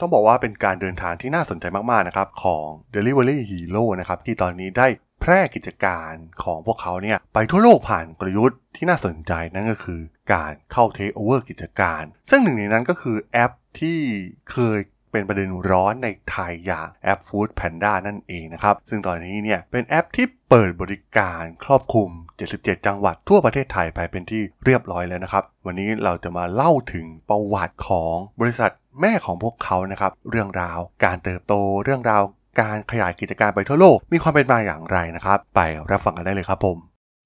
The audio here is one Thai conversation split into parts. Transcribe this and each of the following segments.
ต้องบอกว่าเป็นการเดินทางที่น่าสนใจมากๆนะครับของ Delivery Hero นะครับที่ตอนนี้ได้แพร่กิจการของพวกเขาเนี่ยไปทั่วโลกผ่านกลยุทธ์ที่น่าสนใจนั่นก็คือการเข้า take over กิจการ ซึ่งหนึ่งในนั้นก็คือแอปที่เคยเป็นประเด็นร้อนในไทยอย่างแอป Food Panda นั่นเองนะครับ ซึ่งตอนนี้เนี่ยเป็นแอปที่เปิดบริการครอบคลุม 77 จังหวัดทั่วประเทศไทยไปเป็นที่เรียบร้อยแล้วนะครับ วันนี้เราจะมาเล่าถึงประวัติของบริษัท แม่ของพวกเขานะครับเรื่องราว การเติบโตเรื่องราว การขยายกิจการไปทั่วโลก มีความเป็นมาอย่างไรนะครับ ไปรับฟังกันได้เลยครับผม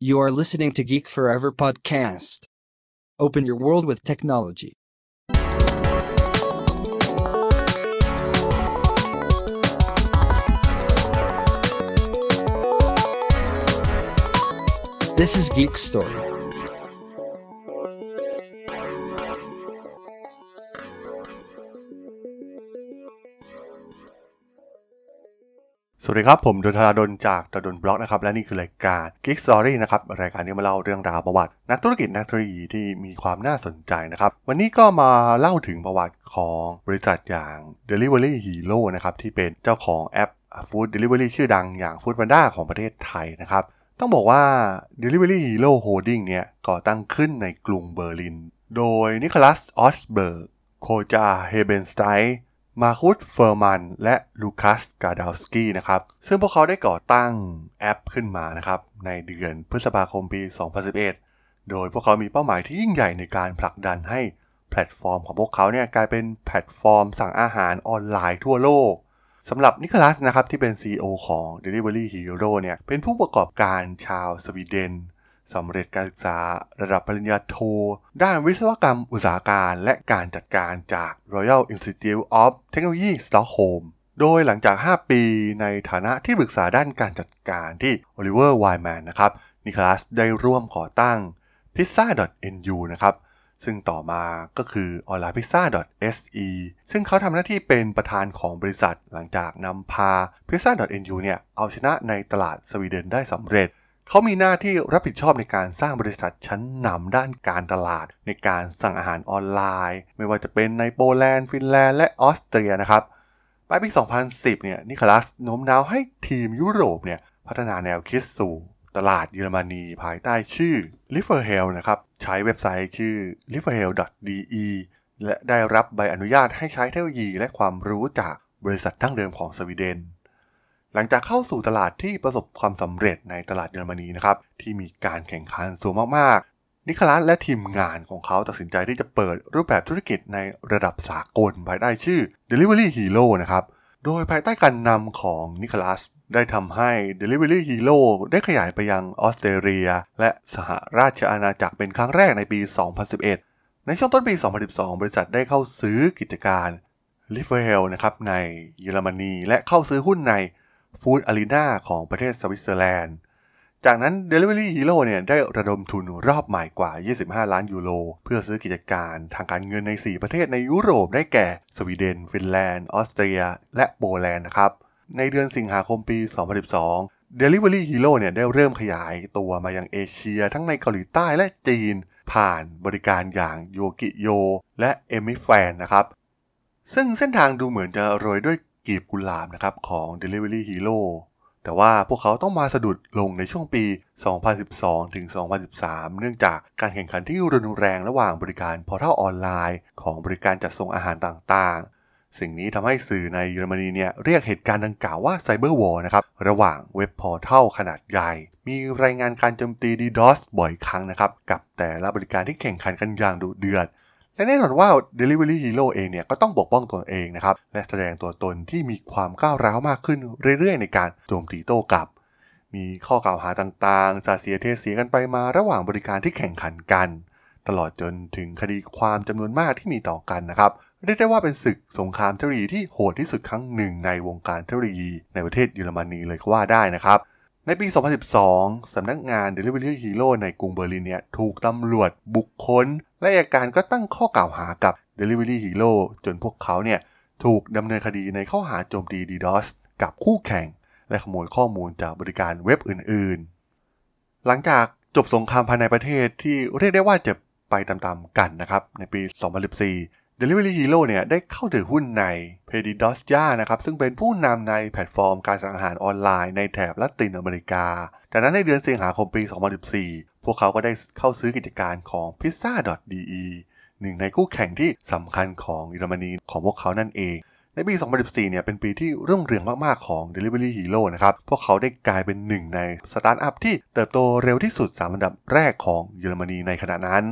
You are listening to Geek Forever podcast. Open your world with technology. This is Geek Story. สวัสดีครับ ผมดล ธราดล จากด.ดล็อกนะครับ และนี่คือรายการ Geek Story นะครับ รายการที่มาเล่าเรื่องราวประวัติ นักธุรกิจนักธุรกิจที่มีความน่าสนใจนะครับ วันนี้ก็มาเล่าถึงประวัติของบริษัทอย่าง Delivery Hero นะครับ ที่เป็นเจ้าของแอป Food Delivery ชื่อดังอย่าง Food Panda ของประเทศไทยนะครับ ต้องบอกว่า Delivery Hero Holding เนี่ยก่อตั้งขึ้นในกรุงเบอร์ลิน โดยนิโคลัสออสเบิร์กโคจาเฮเบนสไตน์ มาคุสเฟอร์มัน และลูคัสกาดาวสกี้นะครับ ซึ่งพวกเขาได้ก่อตั้งแอปขึ้นมานะครับ ในเดือนพฤษภาคมปี 2011 โดยพวกเขามีเป้าหมายที่ยิ่งใหญ่ในการผลักดันให้แพลตฟอร์มของพวกเขาเนี่ยกลายเป็นแพลตฟอร์มสั่งอาหารออนไลน์ทั่วโลกสำหรับนิโคลัสนะครับที่เป็น CEO ของ Delivery Hero เนี่ยเป็นผู้ประกอบการชาวสวีเดน สำเร็จการศึกษาระดับปริญญาโท ด้านวิศวกรรมอุตสาหการและการจัดการจาก Royal Institute of Technology Stockholm โดยหลังจาก 5 ปีในฐานะที่ปรึกษาด้านการจัดการที่ Oliver Wyman นะครับ นิคลัสได้ร่วมก่อตั้ง pizza.nu นะครับ ซึ่งต่อมาก็คือ o l i n e p i z z a se ซึ่งเขาทำหน้าที่เป็นประธานของบริษัทหลังจากนำพา pizza.nu เนี่ย เอาชนะในตลาดสวีเดนได้สำเร็จ เขามีหน้าที่รับผิดชอบในการสร้างบริษัทชั้นนำด้านการตลาด ในการสั่งอาหารออนไลน์ ไม่ว่าจะเป็นในโปแลนด์ ฟินแลนด์ และออสเตรียนะครับปลายปี 2010 เนี่ย นิโคลัสโน้มน้าวให้ทีมยุโรปเนี่ย พัฒนาแนวคิดสู่ตลาดเยอรมนีภายใต้ชื่อ Lieferheld นะครับ ใช้เว็บไซต์ชื่อ l i f e r h e l de และได้รับใบอนุญาตให้ใช้เทคโนโลยีและความรู้จากบริษัทดั้งเดิมของสวีเดน หลังจากเข้าสู่ตลาดที่ประสบความสำเร็จในตลาดเยอรมนีนะครับที่มีการแข่งขันสูงมากๆ นิคลัสและทีมงานของเขาตัดสินใจที่จะเปิดรูปแบบธุรกิจในระดับสากลภายใต้ชื่อ Delivery Hero นะครับโดยภายใต้การนำของนิคลัสได้ทำให้ Delivery Hero ได้ขยายไปยังออสเตรเลีย และสหราชอาณาจักรเป็นครั้งแรกในปี 2011 ในช่วงต้นปี 2012 บริษัทได้เข้าซื้อกิจการ l i f e l นะครับในเยอรมนี และเข้าซื้อหุ้นใน Food Arena ของประเทศสวิตเซอร์แลนด์ จากนั้น Delivery Hero เนี่ยได้ระดมทุนรอบใหม่กว่า 25 ล้านยูโร เพื่อซื้อกิจการทางการเงินใน 4 ประเทศในยุโรปได้แก่ สวีเดน ฟินแลนด์ ออสเตรีย และโปแลนด์นะครับ ในเดือนสิงหาคมปี 2012 Delivery Hero เนี่ยได้เริ่มขยายตัวมายังเอเชีย ทั้งในเกาหลีใต้และจีน ผ่านบริการอย่าง Yogiyo และ Aimifan นะครับซึ่งเส้นทางดูเหมือนจะโรยด้วย กลีบกุหลาบนะครับของ Delivery Hero แต่ว่าพวกเขาต้องมาสะดุดลงในช่วงปี 2012 ถึง 2013 เนื่องจากการแข่งขันที่รุนแรงระหว่างบริการ portal ออนไลน์ของบริการจัดส่งอาหารต่างๆ สิ่งนี้ทำให้สื่อในเยอรมนีเนี่ยเรียกเหตุการณ์ดังกล่าวว่า Cyber War นะครับ ระหว่างเว็บ portal ขนาดใหญ่ มีรายงานการโจมตี DDoS บ่อยครั้งนะครับ กับแต่ละบริการที่แข่งขันกันอย่างดุเดือด และแน่นอนว่า Delivery Hero เองเนี่ยก็ต้องปกป้องตนเองนะครับ และแสดงตัวตนที่มีความก้าวร้าวมากขึ้นเรื่อยๆ ในการโจมตีโต้กลับ มีข้อกล่าวหาต่างๆ สาเสียเทเสียกันไปมาระหว่างบริการที่แข่งขันกัน ตลอดจนถึงคดีความจำนวนมากที่มีต่อกันนะครับเรียกได้ว่าเป็นศึกสงครามเทคโนโลยีที่โหดที่สุดครั้งหนึ่งในวงการเทคโนโลยีในประเทศเยอรมนีเลยก็ว่าได้นะครับ ในปี 2012 สำนักงาน Delivery Hero ในกรุงเบอร์ลินเนี่ยถูกตำรวจบุคคลและอัยการก็ตั้งข้อกล่าวหากับ Delivery Hero จนพวกเขาเนี่ยถูกดำเนินคดีในข้อหาโจมตี DDoS กับคู่แข่ง และขโมยข้อมูลจากบริการเว็บอื่นๆ หลังจากจบสงครามภายในประเทศที่เรียกได้ว่าจะไปตามๆกันนะครับ ในปี 2014 Delivery Hero เนี่ยได้เข้าถือหุ้นใน p e d i d o s y a นะครับซึ่งเป็นผู้นำในแพลตฟอร์มการสั่งอาหารออนไลน์ในแถบละตินอเมริกา จากนั้นในเดือนสิงหาคมปี 2014 พวกเขาก็ได้เข้าซื้อกิจการของ Pizza.de หนึ่งในคู่แข่งที่สำคัญของเยอรมนีของพวกเขานั่นเอง ในปี 2014 เนี่ยเป็นปีที่รุ่งเรืองมาก ๆ ของ Delivery Hero นะครับ พวกเขาได้กลายเป็นหนึ่งในสตาร์ทอัพที่เติบโตเร็วที่สุด 3 อันดับแรกของเยอรมนีในขณะนั้น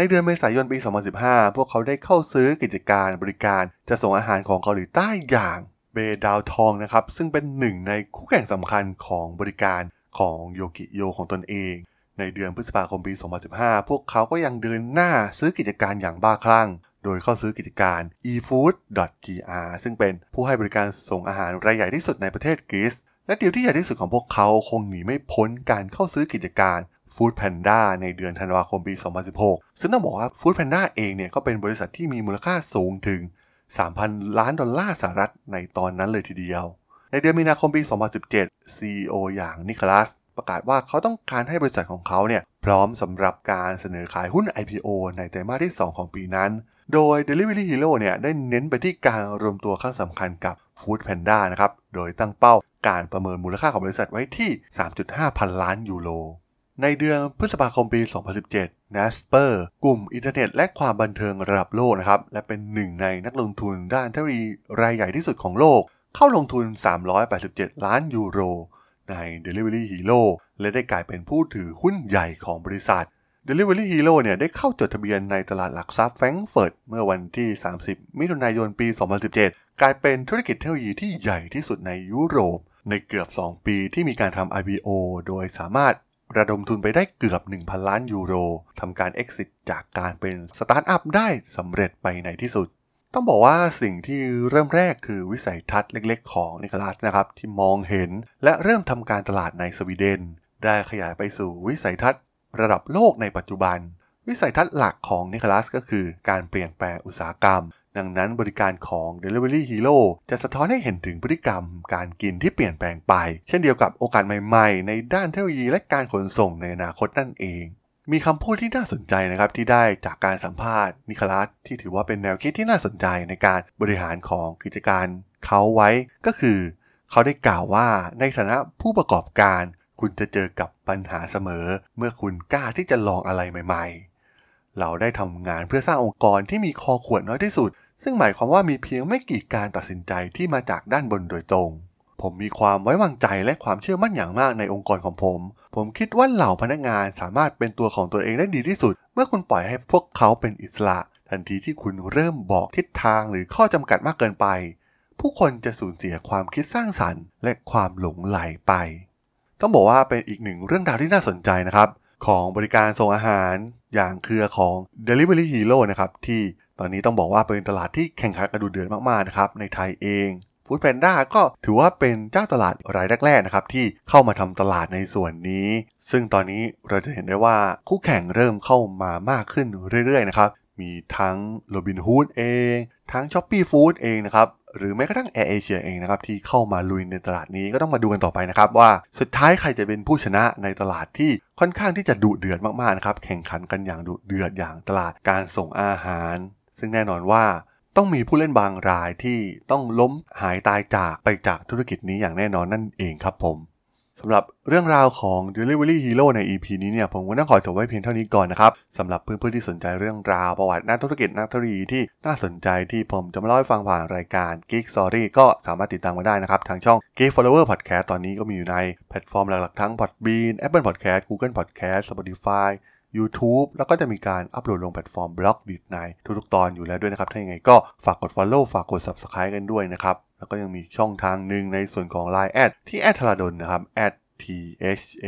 ในเดือนเมษายนปี 2015 พวกเขาได้เข้าซื้อกิจการบริการจะส่งอาหารของเกาหลีใต้อย่างเบดาวทองนะครับ ซึ่งเป็นหนึ่งในคู่แข่งสำคัญของบริการของโยกิโยของตนเอง ในเดือนพฤษภาคมปี 2015 พวกเขาก็ยังเดินหน้าซื้อกิจการอย่างบ้าคลั่ง โดยเข้าซื้อกิจการ efood.gr ซึ่งเป็นผู้ให้บริการส่งอาหารรายใหญ่ที่สุดในประเทศกรีซและดีลที่ใหญ่ที่สุดของพวกเขาคงหนีไม่พ้นการเข้าซื้อกิจการ Food Panda ในเดือนธันวาคมปี 2016 ซึ่งต้องบอกว่า Food Panda เองเนี่ยก็เป็นบริษัทที่มีมูลค่าสูงถึง 3,000 ล้านดอลลาร์สหรัฐในตอนนั้นเลยทีเดียว ในเดือนมีนาคมปี 2017 CEO อย่างนิโคลัสประกาศว่าเขาต้องการให้บริษัทของเขาเนี่ยพร้อมสำหรับการเสนอขายหุ้น IPO ในไตรมาสที่ 2 ของปีนั้น โดย Delivery Hero เนี่ยได้เน้นไปที่การรวมตัวครั้งสำคัญกับ Food Panda นะครับ โดยตั้งเป้าการประเมินมูลค่าของบริษัทไว้ที่ 3.5 พันล้านยูโร ในเดือนพฤษภาคมปี 2017 Nasper กลุ่มอินเทอร์เน็ตและความบันเทิงระดับโลกนะครับ และเป็นหนึ่งในนักลงทุนด้านเทคโนโลยีรายใหญ่ที่สุดของโลก เข้าลงทุน 387 ล้านยูโร ใน Delivery Hero และได้กลายเป็นผู้ถือหุ้นใหญ่ของบริษัท Delivery Hero เนี่ยได้เข้าจดทะเบียนในตลาดหลักทรัพย์แฟรงก์เฟิร์ตเมื่อวันที่ 30 มิถุนายนปี 2017 กลายเป็นธุรกิจเทคโนโลยีที่ใหญ่ที่สุดในยุโรป ในเกือบ 2 ปีที่มีการทำ IPO โดยสามารถ ระดมทุนไปได้เกือบ 1,000 ล้านยูโรทำการ exit จากการเป็นสตาร์ทอัพได้สำเร็จไปในที่สุด ต้องบอกว่าสิ่งที่เริ่มแรกคือวิสัยทัศน์เล็กๆ ของนิโคลัสนะครับ ที่มองเห็น และเริ่มทำการตลาดในสวีเดน ได้ขยายไปสู่วิสัยทัศน์ ระดับโลกในปัจจุบัน วิสัยทัศน์หลักของนิโคลัสก็คือการเปลี่ยนแปลงอุตสาหกรรม ดังนั้นบริการของ Delivery Hero จะสะท้อนให้เห็นถึงพฤติกรรมการกินที่เปลี่ยนแปลงไป เช่นเดียวกับโอกาสใหม่ๆ ในด้านเทคโนโลยีและการขนส่งในอนาคตนั่นเองมีคำพูดที่น่าสนใจนะครับที่ได้จากการสัมภาษณ์นิคลัสที่ถือว่าเป็นแนวคิดที่น่าสนใจในการบริหารของกิจการเขาไว้ก็คือ เขาได้กล่าวว่าในฐานะผู้ประกอบการ คุณจะเจอกับปัญหาเสมอ เมื่อคุณกล้าที่จะลองอะไรใหม่ ๆ เราได้ทำงานเพื่อสร้างองค์กรที่มีคอขวดน้อยที่สุด ซึ่งหมายความว่ามีเพียงไม่กี่การตัดสินใจที่มาจากด้านบนโดยตรง ผมมีความไว้วางใจและความเชื่อมั่นอย่างมากในองค์กรของผม ผมคิดว่าเหล่าพนักงานสามารถเป็นตัวของตัวเองได้ดีที่สุด เมื่อคุณปล่อยให้พวกเขาเป็นอิสระ ทันทีที่คุณเริ่มบอกทิศทางหรือข้อจำกัดมากเกินไป ผู้คนจะสูญเสียความคิดสร้างสรรค์ และความหลงไหลไป ต้องบอกว่าเป็นอีกหนึ่งเรื่องราวที่น่าสนใจนะครับ ของบริการส่งอาหารอย่างเครือของ Delivery Hero นะครับที่ ตอนนี้ต้องบอกว่าเป็นตลาดที่แข่งขันกันดูเดือดมากๆนะครับในไทยเอง Food Panda ก็ถือว่าเป็นเจ้าตลาดรายแรกๆนะครับที่เข้ามาทำตลาดในส่วนนี้ ซึ่งตอนนี้เราจะเห็นได้ว่าคู่แข่งเริ่มเข้ามามากขึ้นเรื่อยๆนะครับมีทั้ง Robinhood เอง ทั้ง Shopee Food เองนะครับหรือแม้กระทั่ง Air Asia เองนะครับที่เข้ามาลุยในตลาดนี้ก็ต้องมาดูกันต่อไปนะครับว่าสุดท้ายใครจะเป็นผู้ชนะในตลาดที่ค่อนข้างที่จะดุเดือดมากๆนะครับแข่งขันกันอย่างดุเดือดอย่างตลาดการส่งอาหาร ซึ่งแน่นอนว่าต้องมีผู้เล่นบางรายที่ต้องล้มหายตายจากไปจากธุรกิจนี้อย่างแน่นอนนั่นเองครับผมสำหรับเรื่องราวของ Delivery Hero ใน EP นี้เนี่ยผมก็ต้องขอจบไว้เพียงเท่านี้ก่อนนะครับสำหรับเพื่อนๆที่สนใจเรื่องราวประวัตินักธุรกิจนักธุรกิจที่น่าสนใจที่ผมจะมาเล่าให้ฟังผ่านรายการ Geek Story ก็สามารถติดตามมาได้นะครับ ทางช่อง Geek Follower Podcast ตอนนี้ก็มีอยู่ในแพลตฟอร์มหลักๆทั้ง Podbean Apple Podcast Google Podcast Spotify YouTube แล้วก็จะมีการอัปโหลดลงแพลตฟอร์ม Blockdit ในทุกๆตอนอยู่แล้วด้วยนะครับ ถ้าอย่างไรก็ฝากกด Follow ฝากกด Subscribe กันด้วยนะครับ แล้วก็ยังมีช่องทางหนึ่งในส่วนของ Line แอดที่แอดธราดลนะครับ t h a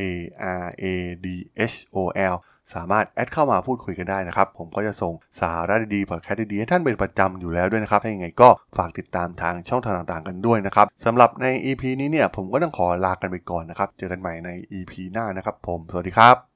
r a d h o l สามารถแอดเข้ามาพูดคุยกันได้นะครับ ผมก็จะส่งสาระดีๆพอดแคสต์ดีๆให้ท่านเป็นประจำอยู่แล้วด้วยนะครับ ถ้าอย่างไรก็ฝากติดตามทางช่องทางต่างๆกันด้วยนะครับสำหรับใน EP นี้เนี่ยผมก็ต้องขอลากันไปก่อนนะครับ เจอกันใหม่ใน EP หน้านะครับ ผม สวัสดีครับ